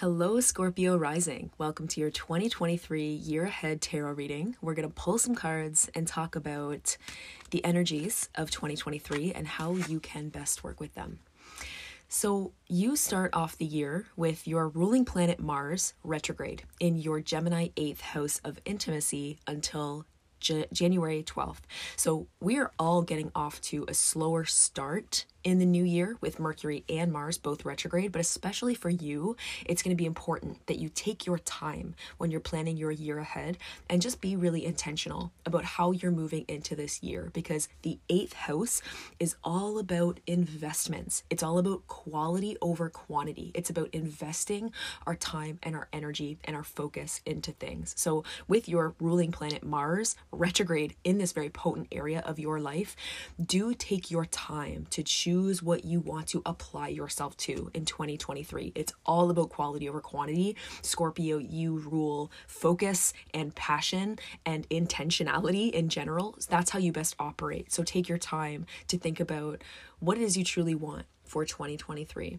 Hello, Scorpio rising. Welcome to your 2023 year ahead tarot reading. We're going to pull some cards and talk about the energies of 2023 and how you can best work with them. So, you start off the year with your ruling planet Mars retrograde in your Gemini 8th house of intimacy until J- January 12th. So, we're all getting off to a slower start in the new year with Mercury and Mars both retrograde, but especially for you, it's going to be important that you take your time when you're planning your year ahead and just be really intentional about how you're moving into this year because the eighth house is all about investments. It's all about quality over quantity. It's about investing our time and our energy and our focus into things. So, with your ruling planet Mars retrograde in this very potent area of your life, do take your time to choose choose what you want to apply yourself to in 2023. It's all about quality over quantity. Scorpio, you rule focus and passion and intentionality in general. That's how you best operate. So take your time to think about what it is you truly want for 2023.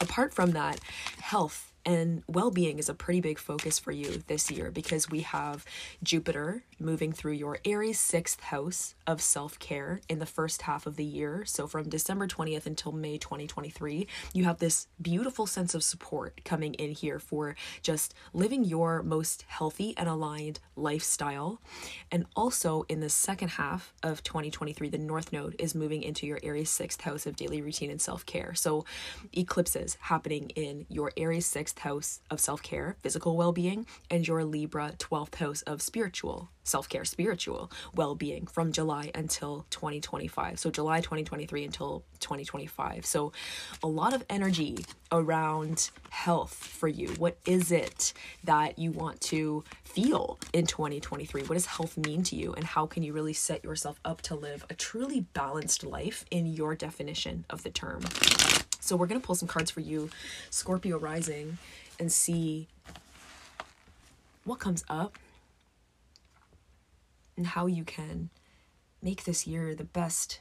Apart from that, health and well being is a pretty big focus for you this year because we have Jupiter moving through your Aries sixth house of self care in the first half of the year. So, from December 20th until May 2023, you have this beautiful sense of support coming in here for just living your most healthy and aligned lifestyle. And also, in the second half of 2023, the North Node is moving into your Aries sixth house of daily routine and self care. So, eclipses happening in your Aries sixth house of self care, physical well being, and your Libra 12th house of spiritual self care, spiritual well being from July until 2025. So, July 2023 until 2025. So, a lot of energy around health for you. What is it that you want to feel in 2023? What does health mean to you? And how can you really set yourself up to live a truly balanced life in your definition of the term? So we're going to pull some cards for you, Scorpio rising, and see what comes up and how you can make this year the best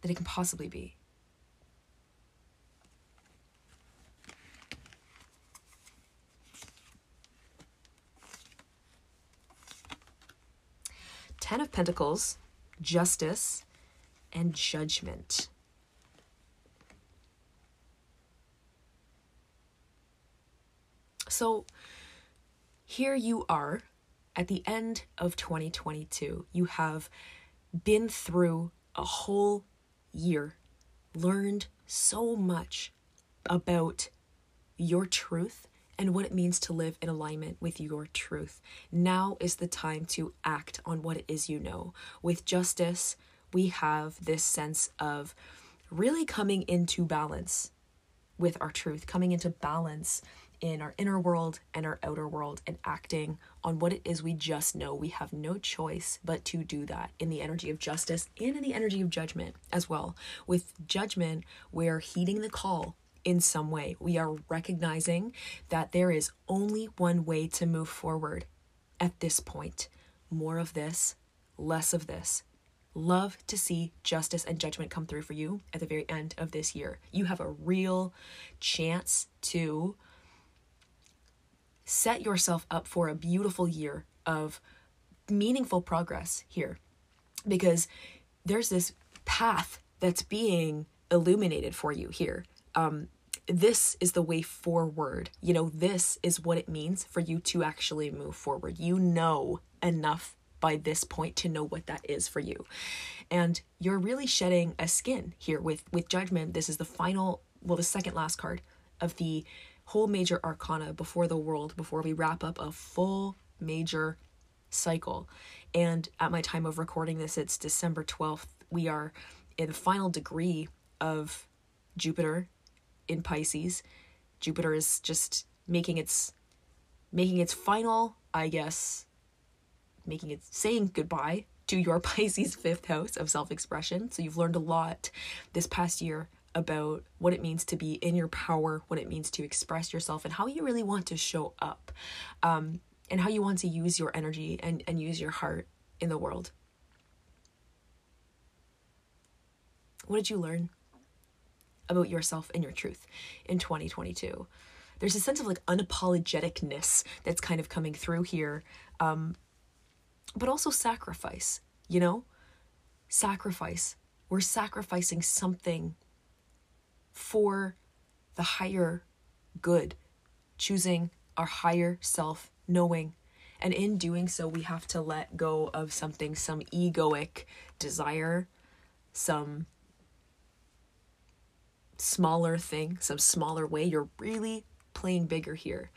that it can possibly be. Ten of Pentacles, Justice, and Judgment. So here you are at the end of 2022. You have been through a whole year, learned so much about your truth and what it means to live in alignment with your truth. Now is the time to act on what it is you know. With justice, we have this sense of really coming into balance with our truth, coming into balance in our inner world and our outer world and acting on what it is we just know. We have no choice but to do that in the energy of justice and in the energy of judgment as well. With judgment, we're heeding the call in some way. We are recognizing that there is only one way to move forward at this point. More of this, less of this. Love to see justice and judgment come through for you at the very end of this year. You have a real chance to set yourself up for a beautiful year of meaningful progress here because there's this path that's being illuminated for you here. Um, this is the way forward. You know, this is what it means for you to actually move forward. You know enough by this point to know what that is for you. And you're really shedding a skin here with with judgment. This is the final, well, the second last card of the whole major arcana before the world before we wrap up a full major cycle. And at my time of recording this, it's December 12th. We are in the final degree of Jupiter in Pisces. Jupiter is just making its making its final, I guess, making it saying goodbye to your Pisces fifth house of self-expression. So you've learned a lot this past year about what it means to be in your power, what it means to express yourself, and how you really want to show up, um, and how you want to use your energy and, and use your heart in the world. What did you learn about yourself and your truth in 2022? there's a sense of like unapologeticness that's kind of coming through here um but also sacrifice you know sacrifice we're sacrificing something for the higher good choosing our higher self knowing and in doing so we have to let go of something some egoic desire some smaller thing, some smaller way. You're really playing bigger here.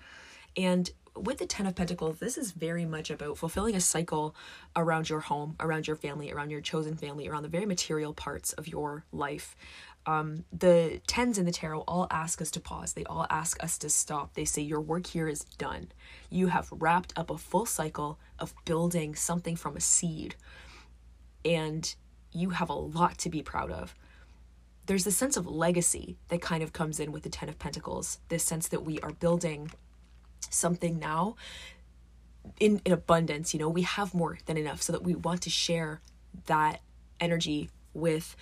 And with the 10 of pentacles this is very much about fulfilling a cycle around your home around your family around your chosen family around the very material parts of your life um, the tens in the tarot all ask us to pause they all ask us to stop they say your work here is done you have wrapped up a full cycle of building something from a seed and you have a lot to be proud of there's a sense of legacy that kind of comes in with the 10 of Pentacles. This sense that we are building something now in, in abundance. You know, we have more than enough so that we want to share that energy with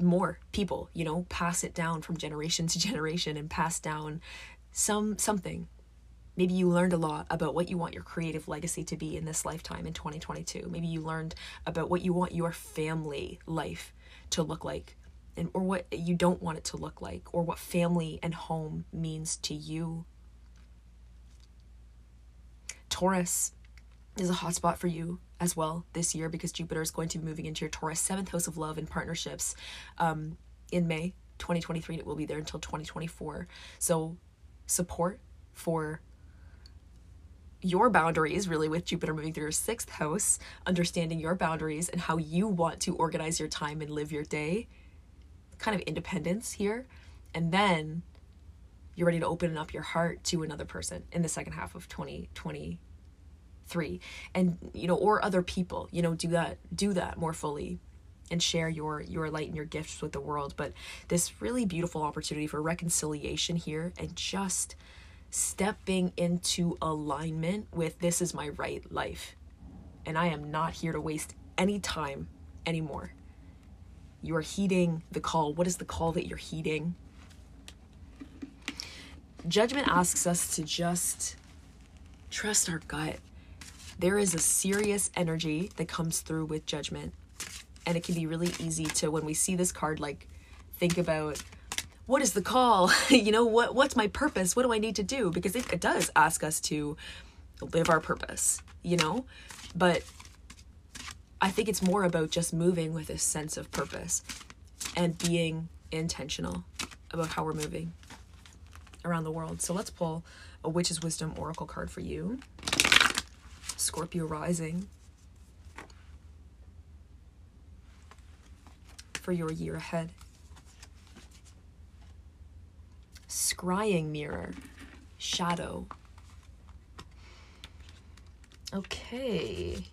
more people, you know, pass it down from generation to generation and pass down some something. Maybe you learned a lot about what you want your creative legacy to be in this lifetime in 2022. Maybe you learned about what you want your family life to look like and or what you don't want it to look like or what family and home means to you. Taurus is a hotspot for you as well this year because Jupiter is going to be moving into your Taurus seventh house of love and partnerships um, in May 2023. It will be there until 2024. So support for your boundaries really with Jupiter moving through your sixth house, understanding your boundaries and how you want to organize your time and live your day kind of independence here. And then you're ready to open up your heart to another person in the second half of 2023 and you know or other people you know do that do that more fully and share your your light and your gifts with the world but this really beautiful opportunity for reconciliation here and just stepping into alignment with this is my right life and i am not here to waste any time anymore you are heeding the call. What is the call that you're heeding? Judgment asks us to just trust our gut. There is a serious energy that comes through with judgment. And it can be really easy to, when we see this card, like think about what is the call? you know, what what's my purpose? What do I need to do? Because it, it does ask us to live our purpose, you know? But I think it's more about just moving with a sense of purpose and being intentional about how we're moving around the world. So let's pull a Witch's Wisdom Oracle card for you. Scorpio Rising. For your year ahead. Scrying Mirror. Shadow. Okay.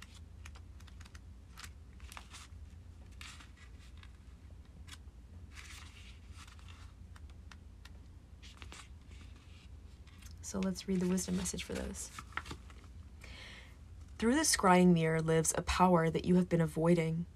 So let's read the wisdom message for this. Through the scrying mirror lives a power that you have been avoiding.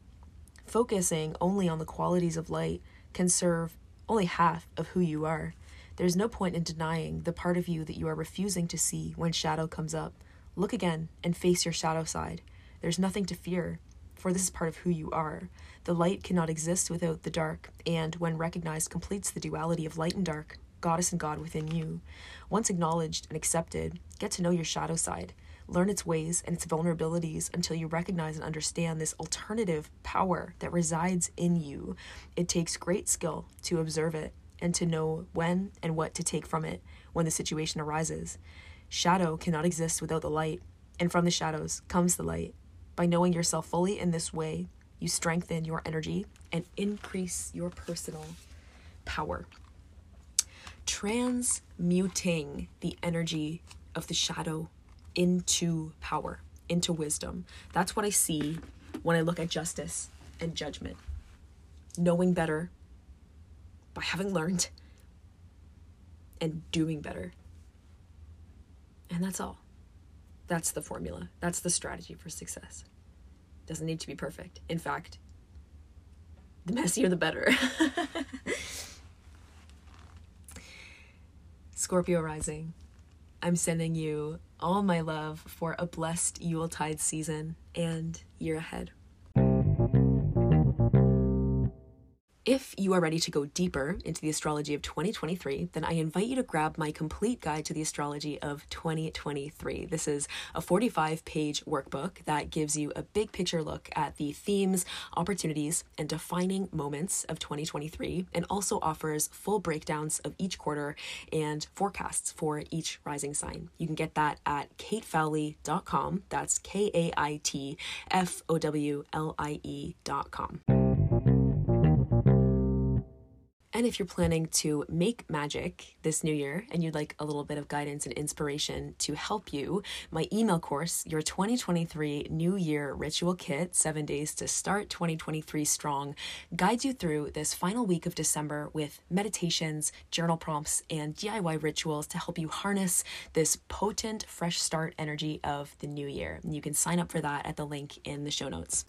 Focusing only on the qualities of light can serve only half of who you are. There's no point in denying the part of you that you are refusing to see when shadow comes up. Look again and face your shadow side. There's nothing to fear, for this is part of who you are. The light cannot exist without the dark, and when recognized, completes the duality of light and dark, goddess and God within you. Once acknowledged and accepted, get to know your shadow side. Learn its ways and its vulnerabilities until you recognize and understand this alternative power that resides in you. It takes great skill to observe it and to know when and what to take from it when the situation arises. Shadow cannot exist without the light, and from the shadows comes the light. By knowing yourself fully in this way, you strengthen your energy and increase your personal power transmuting the energy of the shadow into power, into wisdom. That's what I see when I look at justice and judgment. Knowing better by having learned and doing better. And that's all. That's the formula. That's the strategy for success. Doesn't need to be perfect. In fact, the messier the better. Scorpio rising, I'm sending you all my love for a blessed Yuletide season and year ahead. If you are ready to go deeper into the astrology of 2023, then I invite you to grab my complete guide to the astrology of 2023. This is a 45 page workbook that gives you a big picture look at the themes, opportunities, and defining moments of 2023, and also offers full breakdowns of each quarter and forecasts for each rising sign. You can get that at kaitfowlie.com. That's K A I T F O W L I E.com. And if you're planning to make magic this new year and you'd like a little bit of guidance and inspiration to help you, my email course, your 2023 New Year Ritual Kit, Seven Days to Start 2023 Strong, guides you through this final week of December with meditations, journal prompts, and DIY rituals to help you harness this potent, fresh start energy of the new year. You can sign up for that at the link in the show notes.